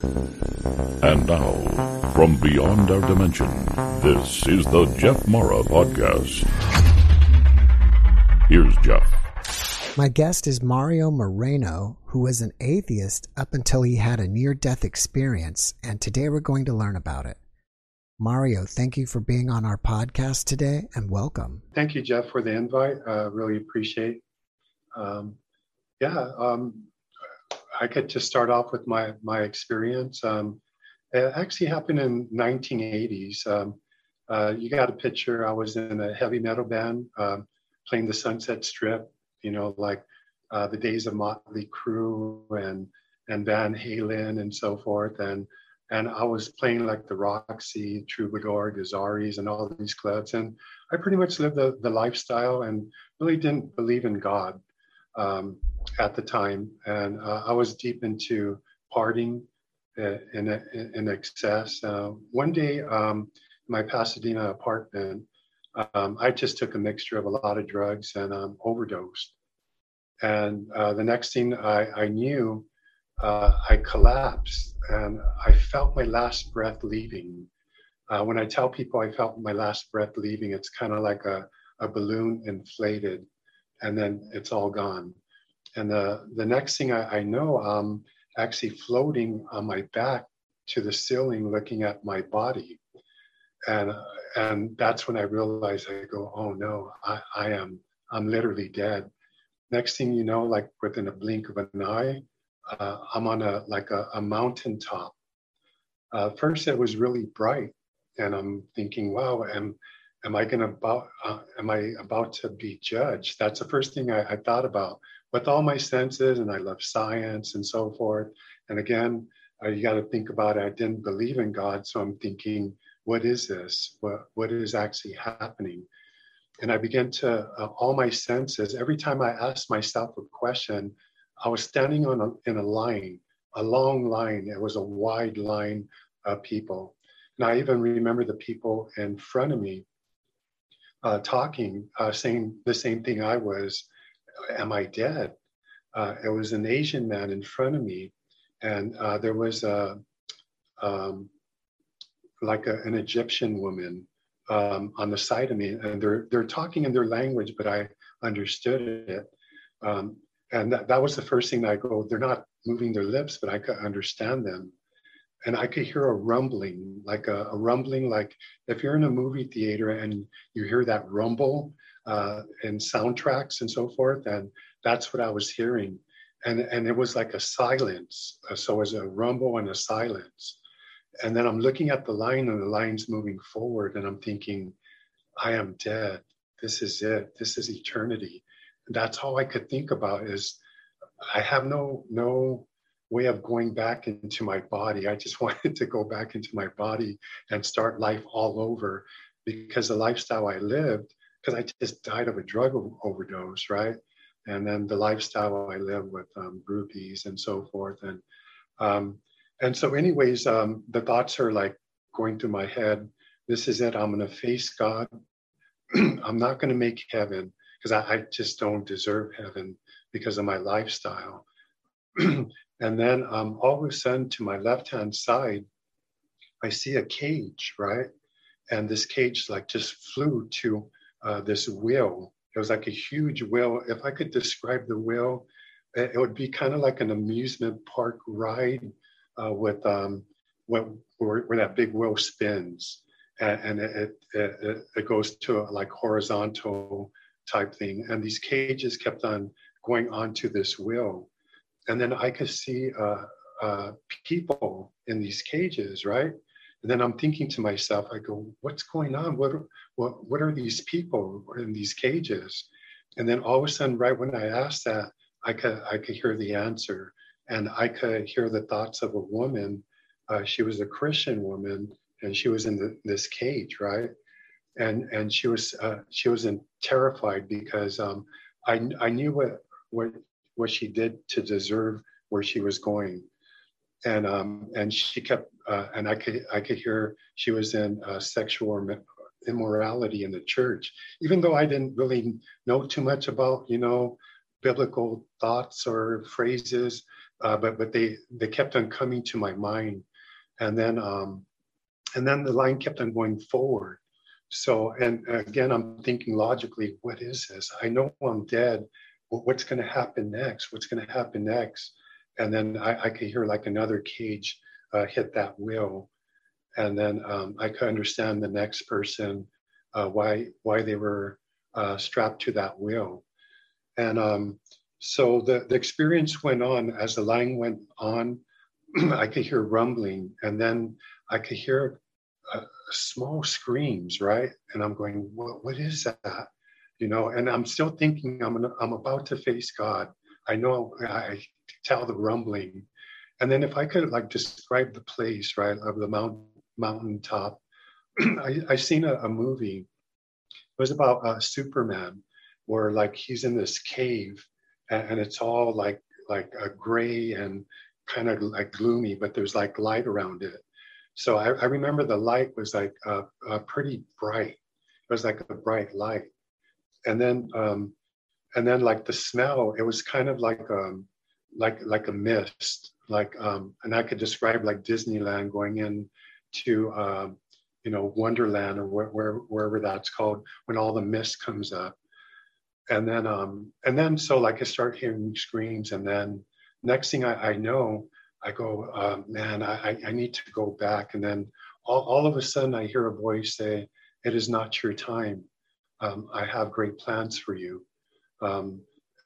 And now, from beyond our dimension, this is the Jeff Mara Podcast. Here's Jeff. My guest is Mario Moreno, who was an atheist up until he had a near death experience, and today we're going to learn about it. Mario, thank you for being on our podcast today and welcome. Thank you, Jeff, for the invite. Uh, really appreciate. Um, yeah, um, I could just start off with my my experience. Um, it actually happened in 1980s. Um, uh, you got a picture. I was in a heavy metal band uh, playing the Sunset Strip. You know, like uh, the days of Motley Crue and and Van Halen and so forth. And and I was playing like the Roxy, Troubadour, Gazzarri's, and all these clubs. And I pretty much lived the, the lifestyle and really didn't believe in God um, at the time. And uh, I was deep into partying uh, in, in excess. Uh, one day, um, my Pasadena apartment, um, I just took a mixture of a lot of drugs and um, overdosed. And uh, the next thing I, I knew, uh, I collapsed and I felt my last breath leaving. Uh, when I tell people I felt my last breath leaving, it's kind of like a, a balloon inflated and then it's all gone. And the, the next thing I, I know, I'm actually floating on my back to the ceiling looking at my body. And, and that's when I realized I go, oh no, I, I am, I'm literally dead. Next thing you know, like within a blink of an eye, uh, I'm on a like a, a mountaintop. Uh, first, it was really bright, and I'm thinking, wow, am am I going to about uh, am I about to be judged? That's the first thing I, I, thought about. With all my senses, and I love science and so forth. And again, uh, you got to think about it. I didn't believe in God, so I'm thinking, what is this? What what is actually happening? And I began to uh, all my senses. Every time I asked myself a question, I was standing on a, in a line, a long line. It was a wide line of people. And I even remember the people in front of me uh, talking, uh, saying the same thing I was Am I dead? Uh, it was an Asian man in front of me, and uh, there was a, um, like a, an Egyptian woman um, on the side of me, and they're, they're talking in their language, but I understood it. Um, and that, that was the first thing I go, they're not moving their lips, but I could understand them. And I could hear a rumbling, like a, a rumbling, like if you're in a movie theater and you hear that rumble uh, and soundtracks and so forth, and that's what I was hearing. And, and it was like a silence. Uh, so it was a rumble and a silence. And then I'm looking at the line and the line's moving forward and I'm thinking, I am dead. This is it. This is eternity And that's all I could think about is I have no no way of going back into my body. I just wanted to go back into my body and start life all over because the lifestyle I lived, because I just died of a drug overdose, right? And then the lifestyle I lived with um, groupies and so forth. And um, and so, anyways, um, the thoughts are like going through my head. This is it. I'm going to face God. I'm not going to make heaven because I, I, just don't deserve heaven because of my lifestyle. and then um, all of a sudden, to my left hand side, I see a cage, right? And this cage like just flew to uh, this wheel. It was like a huge wheel. If I could describe the wheel, it, it would be kind of like an amusement park ride uh, with um, what, where, where, that big wheel spins. And, and it, it, it, goes to a, like horizontal type thing. And these cages kept on going onto this wheel. And then I could see uh, uh, people in these cages, right? And then I'm thinking to myself, I go, what's going on? What, what, what are these people in these cages? And then all of a sudden, right when I asked that, I could, I could hear the answer. And I could hear the thoughts of a woman. Uh, she was a Christian woman, and she was in the, this cage, right? And and she was uh, she was in, terrified because um, I I knew what what what she did to deserve where she was going, and um, and she kept uh, and I could I could hear she was in uh, sexual immorality in the church, even though I didn't really know too much about you know biblical thoughts or phrases, uh, but but they they kept on coming to my mind, and then um, and then the line kept on going forward. So, and again, I'm thinking logically, what is this? I know I'm dead. What's going to happen next? What's going to happen next? And then I, I could hear like another cage uh, hit that wheel, and then um, I could understand the next person uh, why why they were uh, strapped to that wheel, and um, so the the experience went on as the line went on. I could hear rumbling, and then I could hear uh, small screams, right? And I'm going, what, what is that? You know, and I'm still thinking I'm, I'm about to face God. I know I tell the rumbling. And then if I could like describe the place, right, of the mount, mountaintop, I, I seen a, a, movie. It was about uh, Superman, where like he's in this cave, and, and it's all like like a gray and kind of like gloomy, but there's like light around it. So I, I remember the light was like uh, uh, pretty bright. It was like a bright light, and then um, and then like the smell, it was kind of like um, like like a mist, like um, and I could describe like Disneyland going in to uh, you know Wonderland or where, wherever that's called when all the mist comes up, and then um, and then so like I start hearing screams, and then next thing I, I know I go, uh, man, I, I need to go back. And then all, all of a sudden, I hear a voice say, It is not your time. Um, I have great plans for you. Um,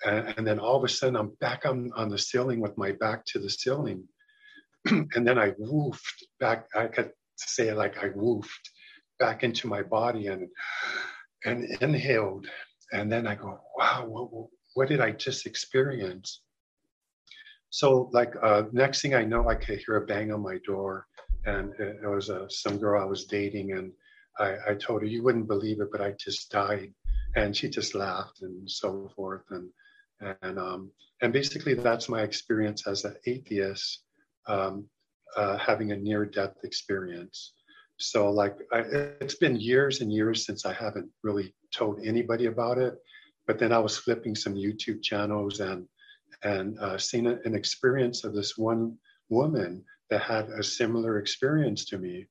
and, and, then all of a sudden, I'm back on, on the ceiling with my back to the ceiling. and then I woofed back. I could say like I woofed back into my body and and inhaled. And then I go, wow, what, what did I just experience? so like uh, next thing I know, I could hear a bang on my door, and it, was uh, some girl I was dating, and I, I told her you wouldn't believe it, but I just died, and she just laughed and so forth, and and um, and basically that's my experience as an atheist, um, uh, having a near-death experience. So like I, it's been years and years since I haven't really told anybody about it, but then I was flipping some YouTube channels and and uh, seen an experience of this one woman that had a similar experience to me.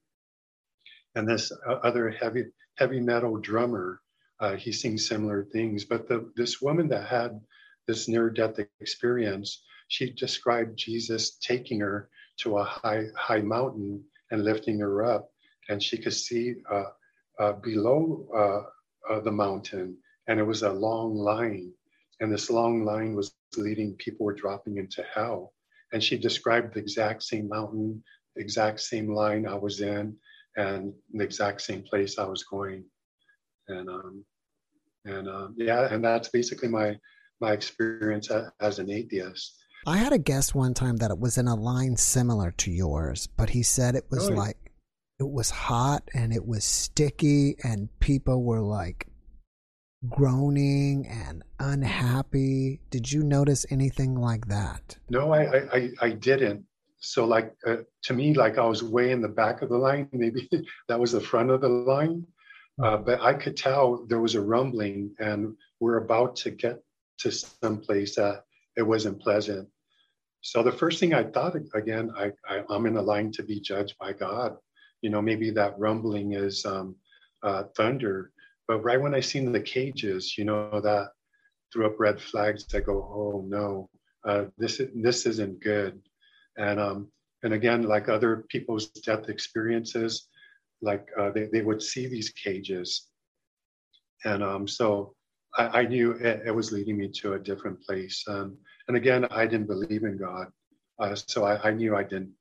And this uh, other heavy heavy metal drummer, uh, he sings similar things. But the, this woman that had this near death experience, she described Jesus taking her to a high high mountain and lifting her up, and she could see uh, uh, below uh, the mountain, and it was a long line and this long line was leading people were dropping into hell and she described the exact same mountain the exact same line i was in and the exact same place i was going and um and um, yeah and that's basically my my experience as an atheist i had a guest one time that it was in a line similar to yours but he said it was like it was hot and it was sticky and people were like groaning and unhappy. Did you notice anything like that? No, I I, I didn't. So like uh, to me, like I was way in the back of the line. Maybe that was the front of the line, uh, hmm. but I could tell there was a rumbling, and we're about to get to some place that it wasn't pleasant. So the first thing I thought again, I, I am in a line to be judged by God. You know, maybe that rumbling is um, uh, thunder but right when I seen the cages, you know, that threw up red flags. I go, oh no, uh, this this isn't good. And um, and again, like other people's death experiences, like uh, they they would see these cages, and um, so I, I knew it, it, was leading me to a different place. Um, and again, I didn't believe in God, uh, so I, I, knew I didn't.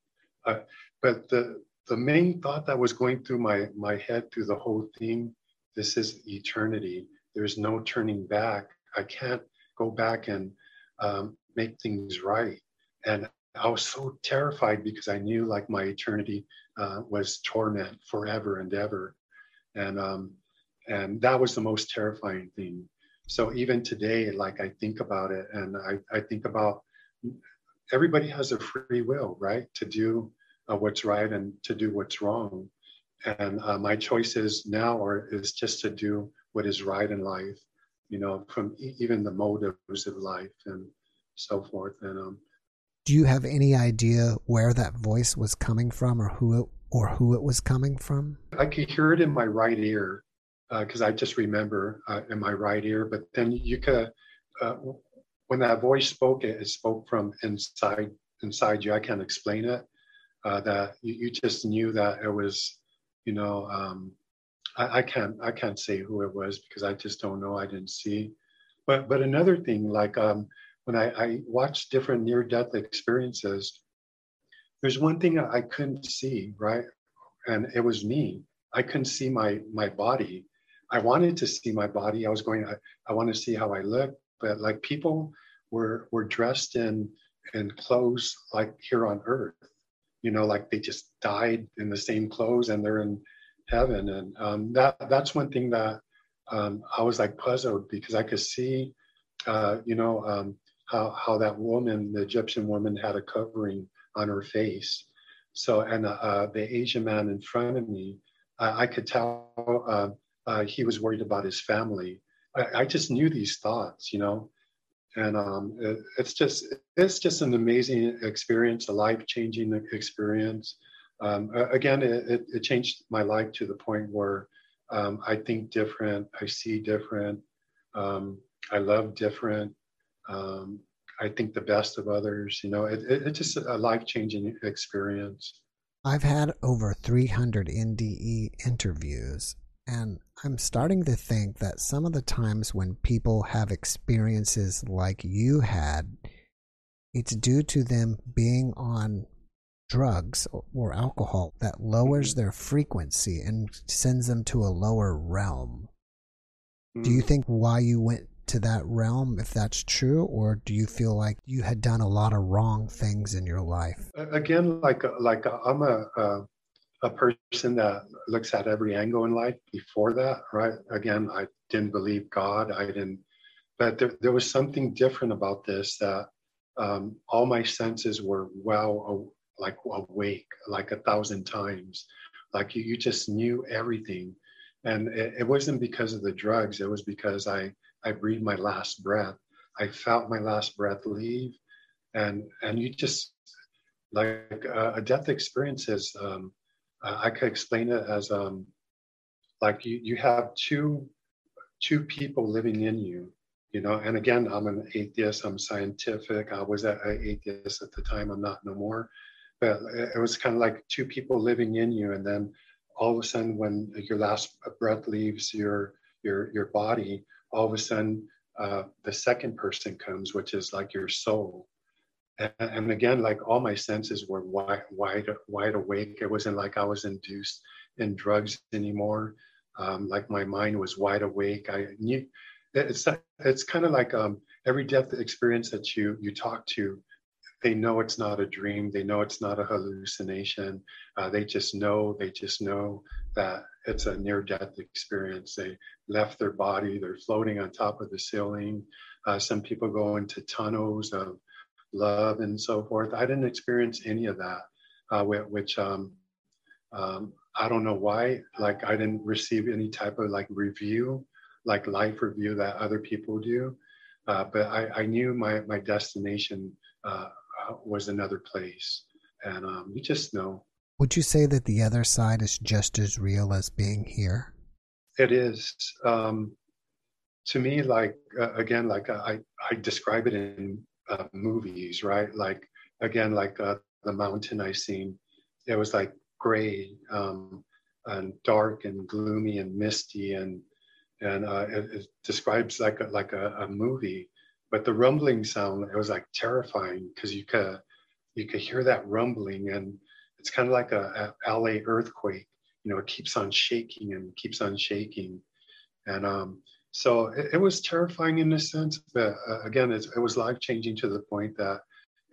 Uh, but the the main thought that was going through my my head through the whole thing this is eternity. There's no turning back. I can't go back and um, make things right. And I was so terrified because I knew like my eternity uh, was torment forever and ever, and um, and that was the most terrifying thing. So even today, like I think about it, and I, I think about everybody has a free will, right, to do uh, what's right and to do what's wrong. And uh, my choices now are is just to do what is right in life, you know, from e- even the motives of life and so forth. And um, do you have any idea where that voice was coming from, or who it, or who it was coming from? I could hear it in my right ear because uh, I just remember uh, in my right ear. But then you could, uh, when that voice spoke, it, it spoke from inside inside you. I can't explain it. Uh, that you, you, just knew that it was, you know, um, I, I, can't I can't say who it was because I just don't know. I didn't see. But but another thing, like um, when I, I watched different near death experiences, there's one thing I couldn't see, right? And it was me. I couldn't see my my body. I wanted to see my body. I was going, I, I want to see how I look, but like people were were dressed in in clothes like here on earth, you know, like they just died in the same clothes and they're in heaven. And um, that that's one thing that um, I was like puzzled because I could see, uh, you know, um, how how that woman, the Egyptian woman, had a covering on her face. So, and uh, uh, the Asian man in front of me, I, I could tell uh, uh, he was worried about his family. I, I, just knew these thoughts, you know, and um, it, it's just it's just an amazing experience, a life changing experience. Um, again, it, it, changed my life to the point where um, I think different, I see different, um, I love different. Um, I think the best of others. You know, it, it, it's just a life changing experience. I've had over 300 NDE interviews, and I'm starting to think that some of the times when people have experiences like you had, it's due to them being on drugs or alcohol that lowers mm-hmm. their frequency and sends them to a lower realm. Do you mm. think why you went to that realm if that's true or do you feel like you had done a lot of wrong things in your life? Again like like i'm a a, a person that looks at every angle in life before that right? Again i didn't believe god. I didn't but there, there was something different about this that um, all my senses were well like awake like a thousand times. Like you, you just knew everything. And it, it wasn't because of the drugs. It was because i I breathed my last breath. I felt my last breath leave, and and you just like uh, a death experience is. Um, I could explain it as um, like you you have two two people living in you, you know. And again, I'm an atheist. I'm scientific. I was an atheist at the time. I'm not no more. But it was kind of like two people living in you, and then all of a sudden, when your last breath leaves your your your body, all of a sudden uh, the second person comes, which is like your soul. And, and, again, like all my senses were wide, wide, wide awake. It wasn't like I was induced in drugs anymore. Um, like my mind was wide awake. I knew it's it's kind of like um, every death experience that you you talk to they know it's not a dream they know it's not a hallucination uh, they just know they just know that it's a near death experience. They left their body they're floating on top of the ceiling. Uh, some people go into tunnels of love and so forth. I didn't experience any of that uh, which um, um, i don't know why like i didn't receive any type of like review like life review that other people do. Uh, but I, I, knew my, my destination uh, was another place. And um, you just know. Would you say that the other side is just as real as being here? It is. Um, to me, like, uh, again, like uh, I, I describe it in uh, movies, right? Like, again, like uh, the mountain I seen, it was like gray um, and dark and gloomy and misty and and uh, it, it, describes like a, like a, a, movie but the rumbling sound it was like terrifying because you could you could hear that rumbling and it's kind of like a, a, la earthquake you know it keeps on shaking and keeps on shaking and um, so it, it, was terrifying in a sense but uh, again it was life changing to the point that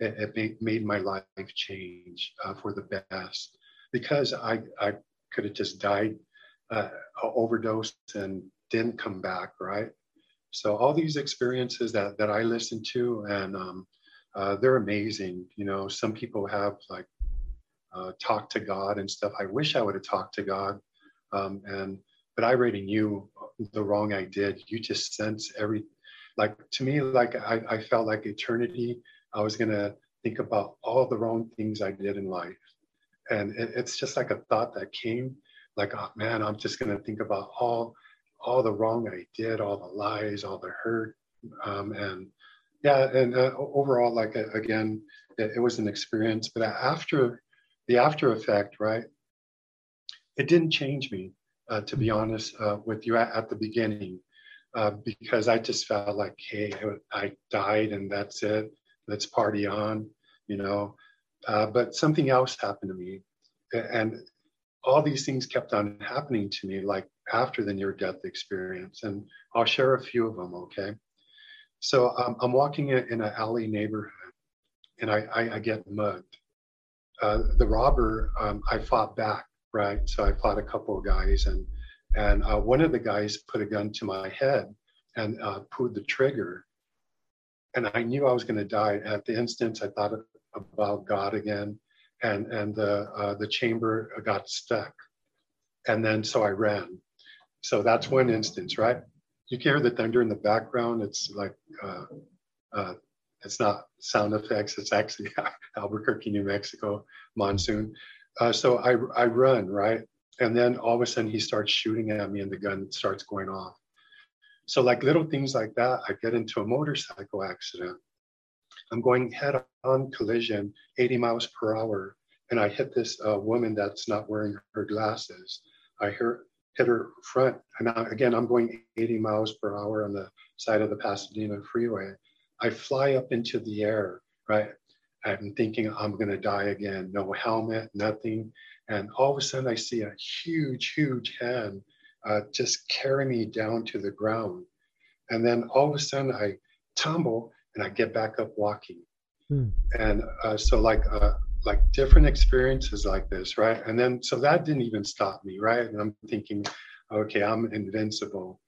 it, it made, made my life change uh, for the best because I, I could have just died, uh, overdosed, and didn't come back, right? So all these experiences that that I listen to, and um, uh, they're amazing. You know, some people have like uh, talked to God and stuff. I wish I would have talked to God, um, and but I already knew the wrong I did. You just sense every, like to me, like I, I felt like eternity. I was gonna think about all the wrong things I did in life, and it, it's just like a thought that came, like oh man, I'm just gonna think about all all the wrong I did, all the lies, all the hurt, um, and yeah, and uh, overall, like uh, again, it, it, was an experience. But after the after effect, right? It didn't change me, uh, to be honest, uh, with you at, at the beginning, uh, because I just felt like, hey, I died and that's it. Let's party on, you know. Uh, but something else happened to me, and all these things kept on happening to me, like after the near death experience. And I'll share a few of them, okay? So um, I'm walking in, an alley neighborhood and I, I, I get mugged. Uh, the robber, um, I fought back, right? So I fought a couple of guys and and uh, one of the guys put a gun to my head and uh, pulled the trigger. And I knew I was going to die. At the instant, I thought about God again, and and the uh, the chamber got stuck, and then so I ran. So that's one instance, right? You can hear the thunder in the background. It's like uh, uh, it's not sound effects. It's actually Albuquerque, New Mexico monsoon. Uh, so I I run right, and then all of a sudden he starts shooting at me, and the gun starts going off. So like little things like that, I get into a motorcycle accident. I'm going head on collision, 80 miles per hour, and I hit this uh, woman that's not wearing her glasses. I hear hit her front. And I, again, I'm going 80 miles per hour on the side of the Pasadena freeway. I fly up into the air, right? I'm thinking I'm going to die again. No helmet, nothing. And all of a sudden, I see a huge, huge hand uh, just carry me down to the ground. And then all of a sudden, I tumble and I get back up walking. Hmm. And uh, so, like, uh, like different experiences like this, right? And then so that didn't even stop me, right? And I'm thinking, okay, I'm invincible.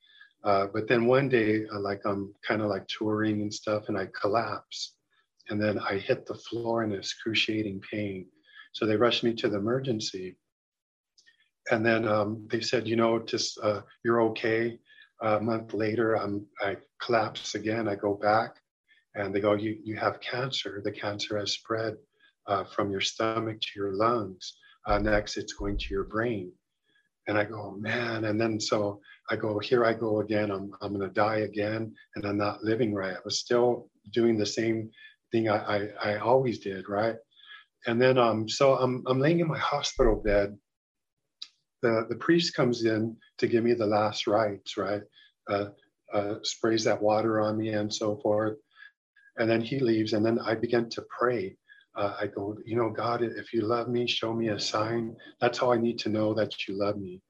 Uh, but then one day, uh, like I'm kind of like touring and stuff, and I collapse, and then I hit the floor in excruciating pain. So they rushed me to the emergency, and then um, they said, you know, just uh, you're okay. a month later, I'm I collapse again. I go back, and they go, you you have cancer. The cancer has spread uh, from your stomach to your lungs. Uh, next, it's going to your brain. And I go, man. And then so I go, here I go again. I'm, I'm going to die again. And I'm not living right. I was still doing the same thing I, I, I always did, right? And then, um, so I'm, I'm laying in my hospital bed. The, the priest comes in to give me the last rites, right? Uh, uh, sprays that water on me and so forth. And then he leaves. And then I begin to pray uh, I go, you know, God, if you love me, show me a sign. That's how I need to know that you love me.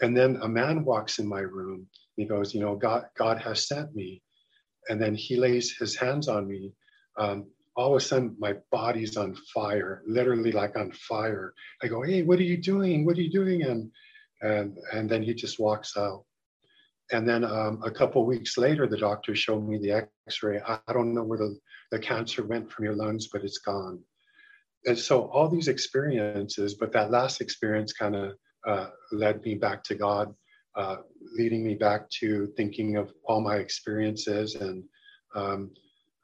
And then a man walks in my room. He goes, you know, God, God has sent me. And then he lays his hands on me. Um, all of a sudden, my body's on fire, literally like on fire. I go, hey, what are you doing? What are you doing? And and and then he just walks out. And then um, a couple weeks later, the doctor showed me the X-ray. I, I don't know where the the cancer went from your lungs, but it's gone. And so all these experiences, but that last experience kind of uh, led me back to God, uh, leading me back to thinking of all my experiences. And um,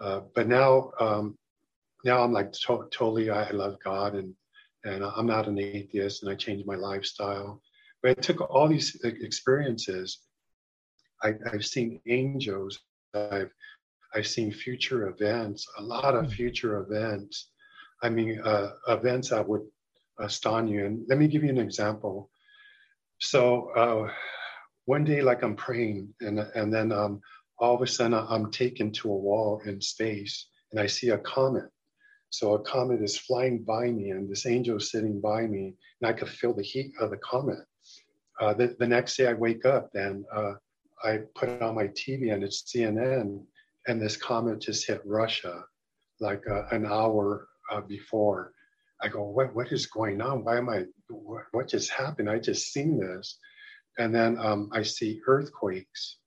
uh, but now, um, now I'm like to- totally, I love God, and and I'm not an atheist, and I changed my lifestyle. But I took all these experiences. I, I've seen angels. I've I've seen future events, a lot of hmm. future events. I mean, uh, events that would astonish you. And let me give you an example. So uh, one day, like I'm praying, and and then um, all of a sudden I'm taken to a wall in space, and I see a comet. So a comet is flying by me, and this angel is sitting by me, and I could feel the heat of the comet. Uh, the, the next day I wake up and uh, I put on my TV and it's CNN, and this comet just hit Russia. like uh, an hour uh, before. I go, what what is going on? Why am I? What, what just happened? I just seen this, and then um, I see earthquakes.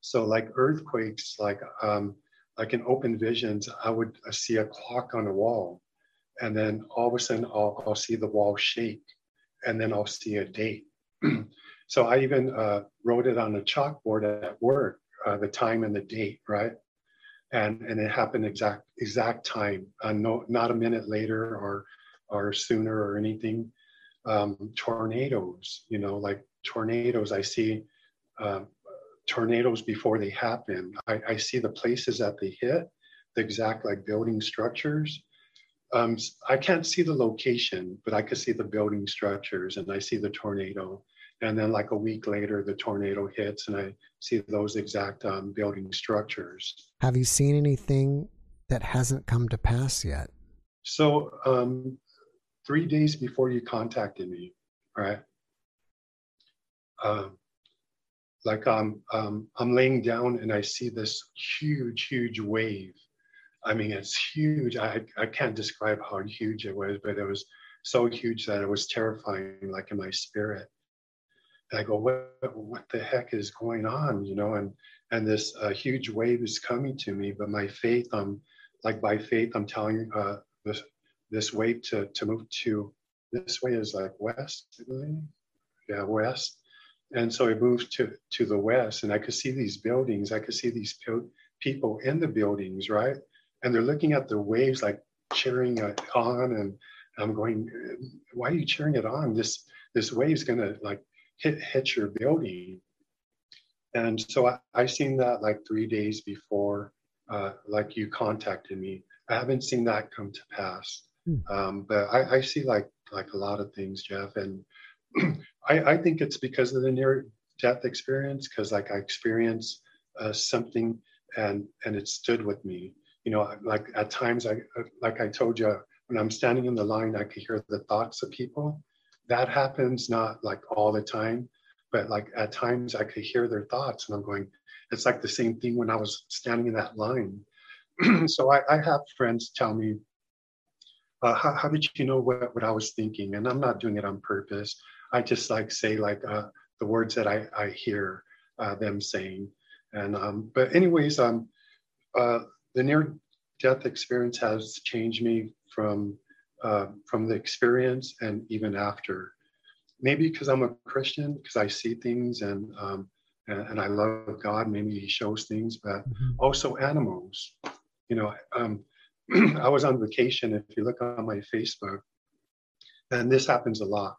So like earthquakes, like um, like in open visions, I would see a clock on a wall, and then all of a sudden I'll, I'll see the wall shake, and then I'll see a date. so I even uh, wrote it on a chalkboard at work, uh, the time and the date, right? And and it happened exact exact time, uh, no, not a minute later or or sooner or anything. Um, tornadoes, you know, like tornadoes. I see um, tornadoes before they happen. I, I, see the places that they hit, the exact like building structures. Um, I can't see the location, but I can see the building structures and I see the tornado. And then like a week later, the tornado hits and I see those exact um, building structures. Have you seen anything that hasn't come to pass yet? So um, three days before you contacted me, right? Um, like I'm um, I'm laying down and I see this huge, huge wave. I mean, it's huge. I I can't describe how huge it was, but it was so huge that it was terrifying, like in my spirit. I go, what what the heck is going on? You know, and and this uh, huge wave is coming to me, but my faith, I'm like by faith, I'm telling uh, this this wave to to move to this way is like west, yeah, west and so I moved to, to the west and I could see these buildings. I could see these people in the buildings, right? And they're looking at the waves like cheering it on. And I'm going, why are you cheering it on? This, this wave's to like hit, hit your building. And so I, I seen that like three days before, uh, like you contacted me. I haven't seen that come to pass. Hmm. Um, but I, I see like, like a lot of things, Jeff, and I, I, think it's because of the near death experience because like i experienced uh, something and and it stood with me you know like at times i like i told you when i'm standing in the line i could hear the thoughts of people that happens not like all the time but like at times i could hear their thoughts and i'm going it's like the same thing when i was standing in that line. So I, I, have friends tell me uh, how, how, did you know what, what i was thinking? And i'm not doing it on purpose. I just like say like uh, the words that I, I hear uh, them saying. And um, but anyways, um, uh, the near death experience has changed me from uh, from the experience and even after. Maybe because I'm a Christian, because I see things and, um, and, and I love God. Maybe He shows things, but mm-hmm. also animals. You know, um, I was on vacation. If you look on my Facebook, and this happens a lot.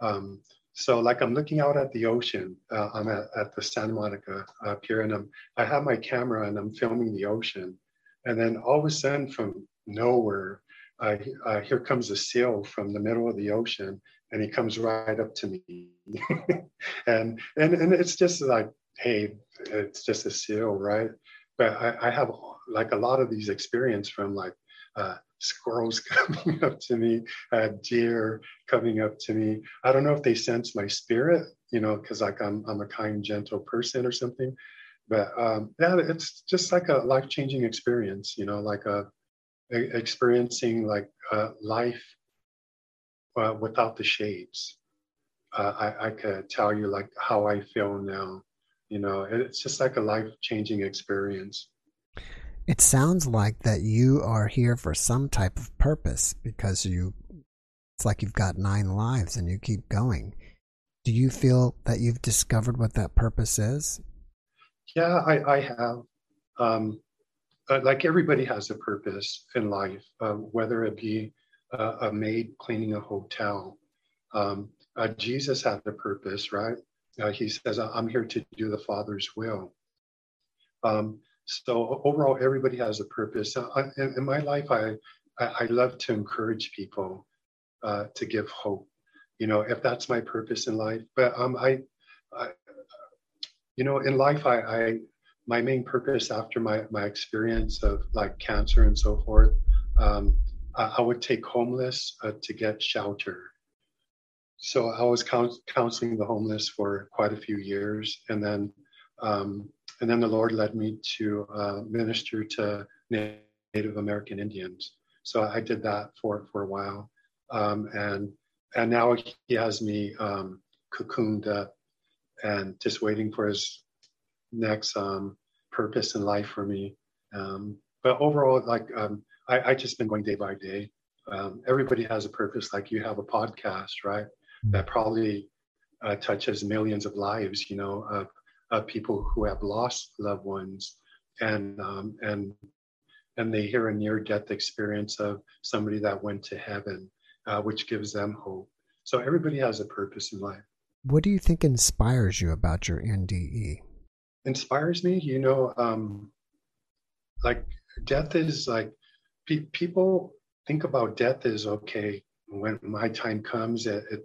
Um, so like I'm looking out at the ocean. Uh, I'm at, at the Santa Monica uh, pier, and I'm, I have my camera and I'm filming the ocean. And then all of a sudden, from nowhere, uh, uh, here comes a seal from the middle of the ocean, and he comes right up to me. and and and it's just like, hey, it's just a seal, right? But I, I have like a lot of these experience from like uh, squirrels coming up to me, uh, deer coming up to me. I don't know if they sense my spirit, you know, because like I'm I'm a kind, gentle person or something. But um, yeah, it's just like a life changing experience, you know, like a experiencing like uh, life uh, without the shades. Uh, I, I could tell you like how I feel now. You know, it's just like a life changing experience. It sounds like that you are here for some type of purpose because you it's like you've got nine lives and you keep going. Do you feel that you've discovered what that purpose is? Yeah, I, I have. Um, like everybody has a purpose in life, uh, whether it be uh, a maid cleaning a hotel. Um, uh, Jesus had a purpose, right? Uh, he says, I'm here to do the Father's will. Um, so overall, everybody has a purpose. in, in, my life, I, I, I love to encourage people uh, to give hope. You know, if that's my purpose in life. But um, I, I you know, in life, I, I my main purpose after my my experience of like cancer and so forth, um, I, I, would take homeless uh, to get shelter. So I was counseling the homeless for quite a few years, and then um, and then the Lord led me to uh, minister to Native American Indians. So I did that for for a while, um, and and now he has me um, cocooned up and just waiting for his next um, purpose in life for me. Um, but overall, like um, I, I just been going day by day. Um, everybody has a purpose. Like you have a podcast, right? Mm-hmm. That probably uh, touches millions of lives. You know, of, of people who have lost loved ones, and um, and and they hear a near-death experience of somebody that went to heaven, uh, which gives them hope. So everybody has a purpose in life. What do you think inspires you about your NDE? Inspires me, you know, um, like death is like pe- people think about death as okay when my time comes it, it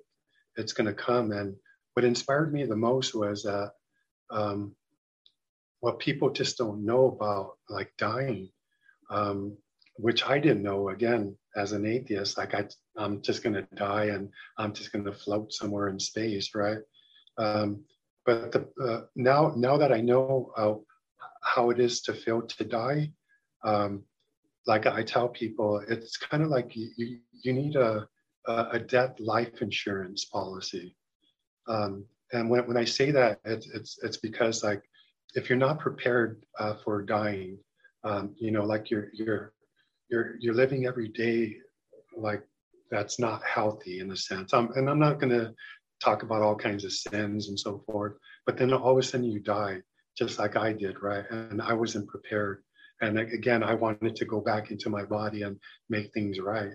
it's going to come. And what inspired me the most was that um, what people just don't know about like dying um, which i didn't know. Again as an atheist like I, i'm just going to die and i'm just going to float somewhere in space right? Um, but the, uh, now now that i know uh, how it is to feel to die um, like I tell people, it's kind of like you, you, need a, a death life insurance policy. Um, and when, when I say that, it's, it's, it's because like, if you're not prepared uh, for dying, um, you know, like you're, you're, you're, you're living every day like that's not healthy in a sense. Um, and I'm not going to talk about all kinds of sins and so forth, but then all of a sudden you die just like I did, right? And I wasn't prepared. And again, I wanted to go back into my body and make things right.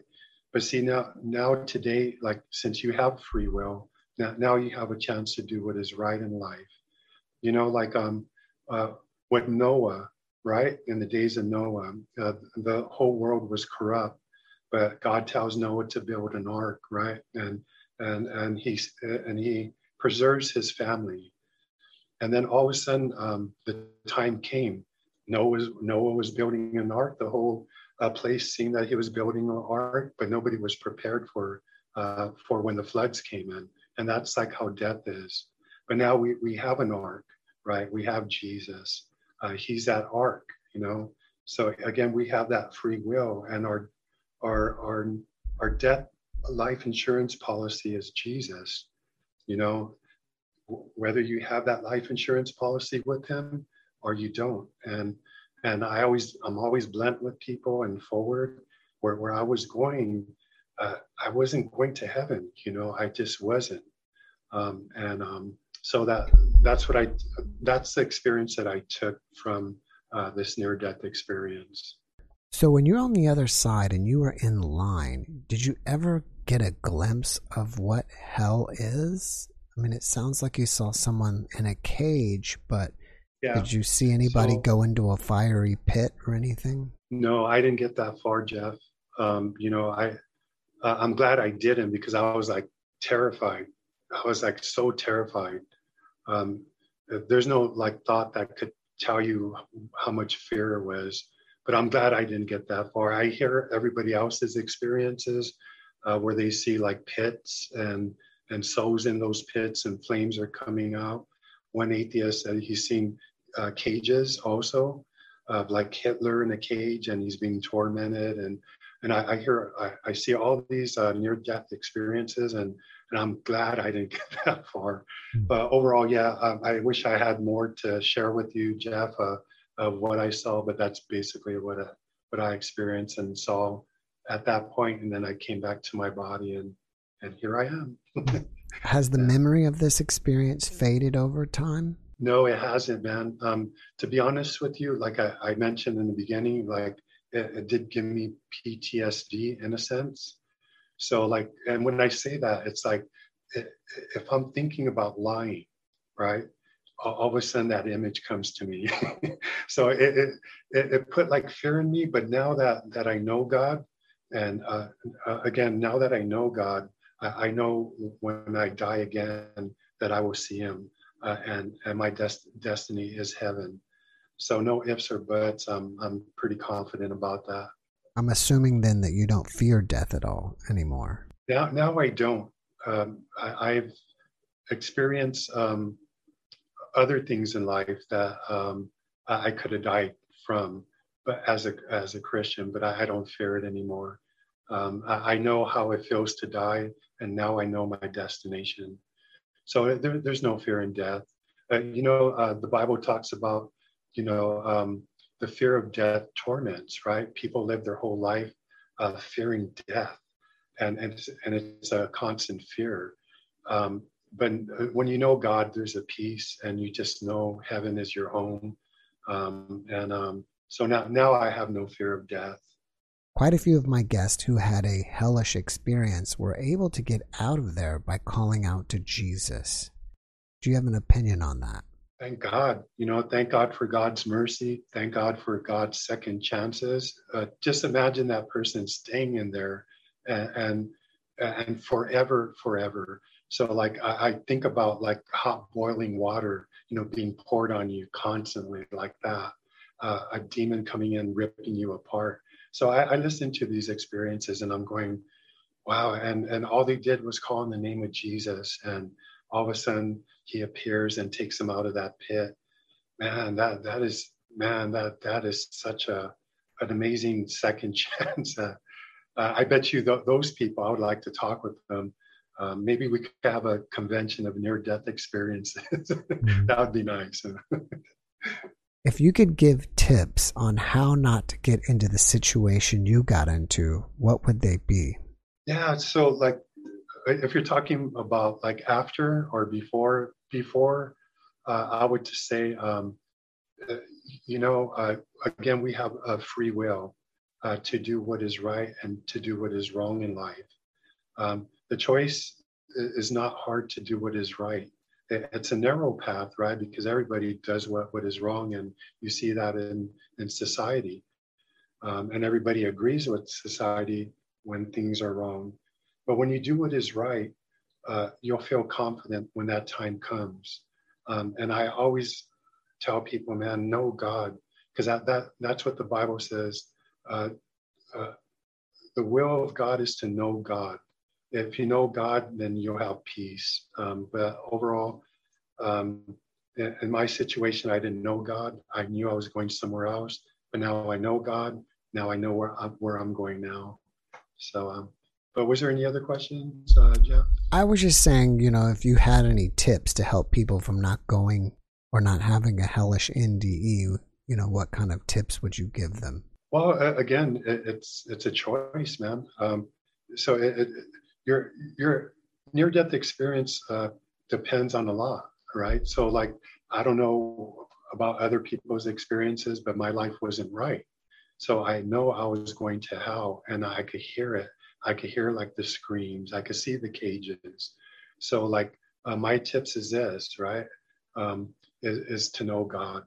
But see now, now today, like since you have free will, now, now you have a chance to do what is right in life. You know, like um, uh, with Noah, right? In the days of Noah, uh, the whole world was corrupt, but God tells Noah to build an ark, right? And and and he and he preserves his family. And then all of a sudden, um, the time came Noah was, Noah was building an ark. The whole uh, place seemed that he was building an ark, but nobody was prepared for uh, for when the floods came in. And that's like how death is. But now we, we have an ark, right? We have Jesus. Uh, he's that ark, you know. So again, we have that free will, and our our our our death life insurance policy is Jesus. You know, whether you have that life insurance policy with him or you don't. And and I always I'm always blunt with people and forward. Where where I was going, uh, I wasn't going to heaven. You know, I just wasn't. Um, and um, so that that's what I that's the experience that I took from uh, this near death experience. So when you're on the other side and you were in line, did you ever get a glimpse of what hell is? I mean, it sounds like you saw someone in a cage, but yeah. Did you see anybody so, go into a fiery pit or anything? No, I didn't get that far, Jeff. Um, you know, I uh, I'm glad I didn't because I was like terrified. I was like so terrified. Um, there's no like thought that could tell you how much fear it was. But I'm glad I didn't get that far. I hear everybody else's experiences uh, where they see like pits and and souls in those pits and flames are coming out. One atheist said he's seen uh, cages also, of like Hitler in a cage and he's being tormented. And and I, I hear I, I, see all these uh, near death experiences and and I'm glad I didn't get that far. Mm-hmm. But overall, yeah, um, I wish I had more to share with you, Jeff, uh, of what I saw. But that's basically what I, uh, what I experienced and saw at that point. And then I came back to my body and and here I am. Has the memory of this experience faded over time? No, it hasn't, man. Um, to be honest with you, like I, I mentioned in the beginning, like it, it, did give me PTSD in a sense. So, like, and when I say that, it's like it, if I'm thinking about lying, right? All, of a sudden, that image comes to me. so it, it, it put like fear in me. But now that that I know God, and uh, uh, again, now that I know God, I, I know when I die again that I will see Him uh, and and my des- destiny is heaven. So no ifs or buts. I'm I'm pretty confident about that. I'm assuming then that you don't fear death at all anymore. Now now I don't. Um, I, have experienced um, other things in life that um, I could have died from. but as a as a Christian, but I, I don't fear it anymore. Um, I, I, know how it feels to die, and now I know my destination. So there, there's no fear in death. Uh, you know, uh, the Bible talks about, you know, um, the fear of death torments, right? People live their whole life uh, fearing death, and and it's, and it's a constant fear. Um, but when you know God, there's a peace, and you just know heaven is your home. Um, and um, so now, now I have no fear of death. Quite a few of my guests who had a hellish experience were able to get out of there by calling out to Jesus. Do you have an opinion on that? Thank God. You know, thank God for God's mercy. Thank God for God's second chances. Uh, just imagine that person staying in there and, and, and forever, forever. So, like, I, I think about like hot boiling water, you know, being poured on you constantly like that uh, a demon coming in, ripping you apart. So I, I listened to these experiences and I'm going, wow. And, and all they did was call in the name of Jesus. And all of a sudden he appears and takes them out of that pit. Man, that, that is, man, that, that is such a, an amazing second chance. Uh, uh, I bet you th- those people, I would like to talk with them. Um, maybe we could have a convention of near death experiences. mm-hmm. that would be nice. If you could give tips on how not to get into the situation you got into, what would they be? Yeah, so like if you're talking about like after or before, before, uh, I would just say, um, uh, you know, uh, again, we have a free will uh, to do what is right and to do what is wrong in life. Um, the choice is not hard to do what is right it's a narrow path, right? Because everybody does what, what is wrong, and you see that in, in society. Um, and everybody agrees with society when things are wrong. But when you do what is right, uh, you'll feel confident when that time comes. Um, and I always tell people, man, know God, because that, that, that's what the Bible says. Uh, uh, the will of God is to know God if you know God, then you'll have peace. Um, but overall, um, in, in, my situation, I didn't know God. I knew I was going somewhere else, but now I know God. Now I know where I'm, where I'm going now. So, um, but was there any other questions, uh, Jeff? I was just saying, you know, if you had any tips to help people from not going or not having a hellish NDE, you know, what kind of tips would you give them? Well, again, it, it's it's a choice, man. Um, so it, it, your your near death experience uh, depends on a lot, right? So like I don't know about other people's experiences, but my life wasn't right. So I know I was going to hell, and I could hear it. I could hear like the screams. I could see the cages. So like uh, my tips is this, right? Um, is, is to know God,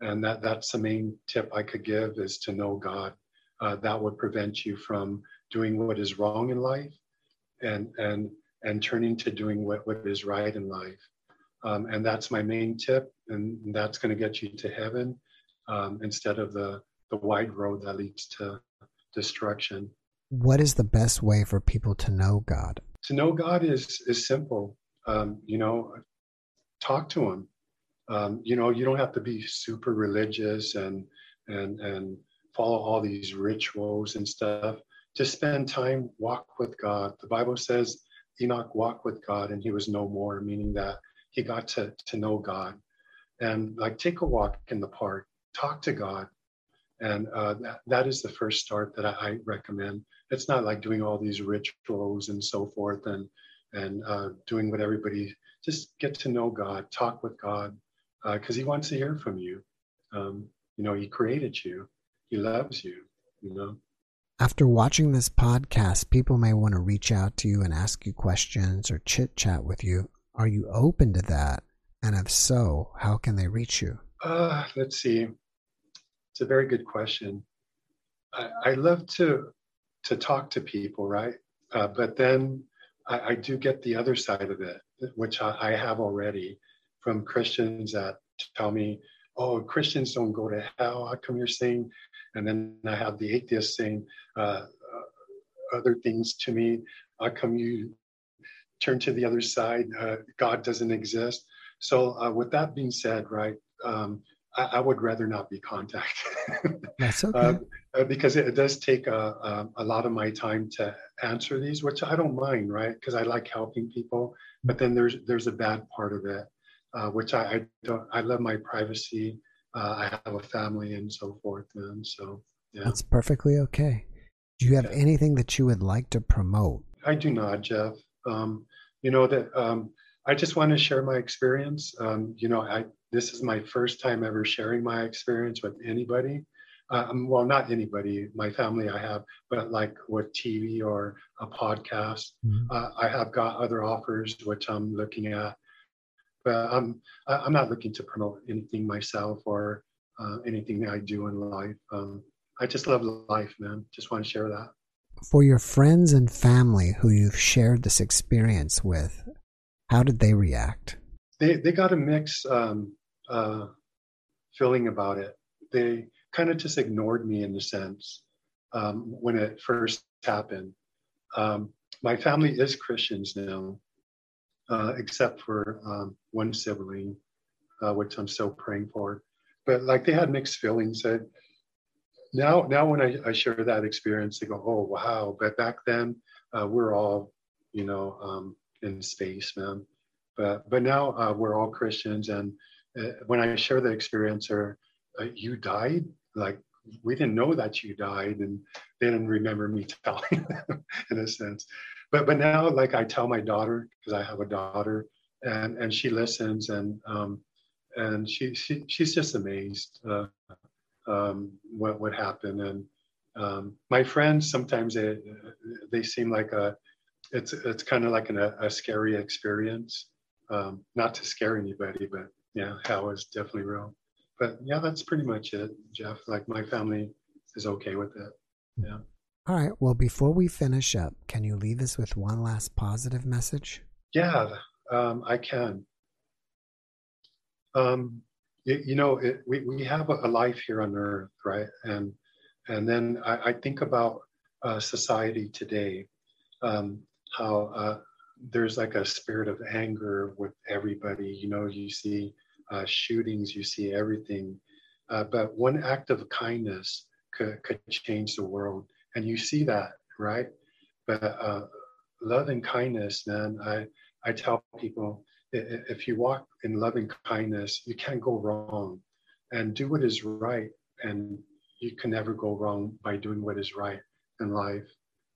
and that that's the main tip I could give is to know God. Uh, that would prevent you from doing what is wrong in life and and and turning to doing what, what is right in life. Um, and that's my main tip, and that's going to get you to heaven um, instead of the the wide road that leads to destruction. What is the best way for people to know God? To know God is is simple. Um, you know, talk to Him. Um, you know, you don't have to be super religious and and and follow all these rituals and stuff to spend time, walk with God. The Bible says Enoch walked with God and he was no more, meaning that he got to, to know God. And like take a walk in the park, talk to God. And uh, that, that is the first start that I, I, recommend. It's not like doing all these rituals and so forth and, and uh, doing what everybody, just get to know God, talk with God, because uh, he wants to hear from you. Um, you know, he created you, he loves you, you know. After watching this podcast, people may want to reach out to you and ask you questions or chit chat with you. Are you open to that? And if so, how can they reach you? Uh, let's see. It's a very good question. I, I love to to talk to people, right? Uh, but then I, I, do get the other side of it, which I, I have already from Christians that tell me, "Oh, Christians don't go to hell. How come you're saying and then I have the atheist saying uh, uh, other things to me. How come you turn to the other side? Uh, God doesn't exist. So, uh, with that being said, right, um, I, I, would rather not be contacted. That's okay. Uh, because it, it, does take a, a, a, lot of my time to answer these, which I don't mind, right? Because I like helping people. But then there's there's a bad part of it, uh, which I, I, don't. I love my privacy. Uh, I have a family and so forth, and so yeah. That's perfectly okay. Do you have yeah. anything that you would like to promote? I do not, Jeff. Um, you know that um, I just want to share my experience. Um, you know, I this is my first time ever sharing my experience with anybody. Um, well, not anybody, my family I have, but like with TV or a podcast. Mm-hmm. Uh, I have got other offers which I'm looking at, but I'm I'm not looking to promote anything myself or uh, anything that I do in life. Um, I just love life, man. Just want to share that. For your friends and family who you've shared this experience with, how did they react? They they got a mix um, uh, feeling about it. They kind of just ignored me in a sense um, when it first happened. Um, my family is Christians now, uh, except for um, one sibling, uh, which I'm still praying for. But like they had mixed feelings. That now, now when I, I share that experience, they go, "Oh wow!" But back then, uh, we're all, you know, um, in space, man. But but now uh, we're all Christians, and uh, when I share the experience, or you died, like we didn't know that you died, and they didn't remember me telling them in a sense. But but now, like I tell my daughter because I have a daughter, and and she listens, and um, and she, she she's just amazed uh, um, what what happened, and um, my friends sometimes they they seem like a it's it's kind of like an, a scary experience. Um, not to scare anybody, but yeah, hell is definitely real. But yeah, that's pretty much it, Jeff. Like my family is okay with it. Yeah. All right. Well, before we finish up, can you leave us with one last positive message? Yeah, um, I can. Um, you, you know, it, we, we have a, life here on earth, right? And and then I, I think about uh, society today, um, how uh, there's like a spirit of anger with everybody. You know, you see uh, shootings, you see everything. Uh, but one act of kindness could, could change the world. And you see that, right? But uh, love and kindness, man, I, I tell people if you walk in loving kindness, you can't go wrong. And do what is right. And you can never go wrong by doing what is right in life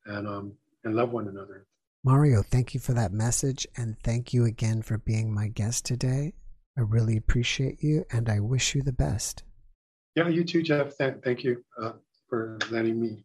and, um, and love one another. Mario, thank you for that message. And thank you again for being my guest today. I really appreciate you and I wish you the best. Yeah, you too, Jeff. Th- thank you uh, for letting me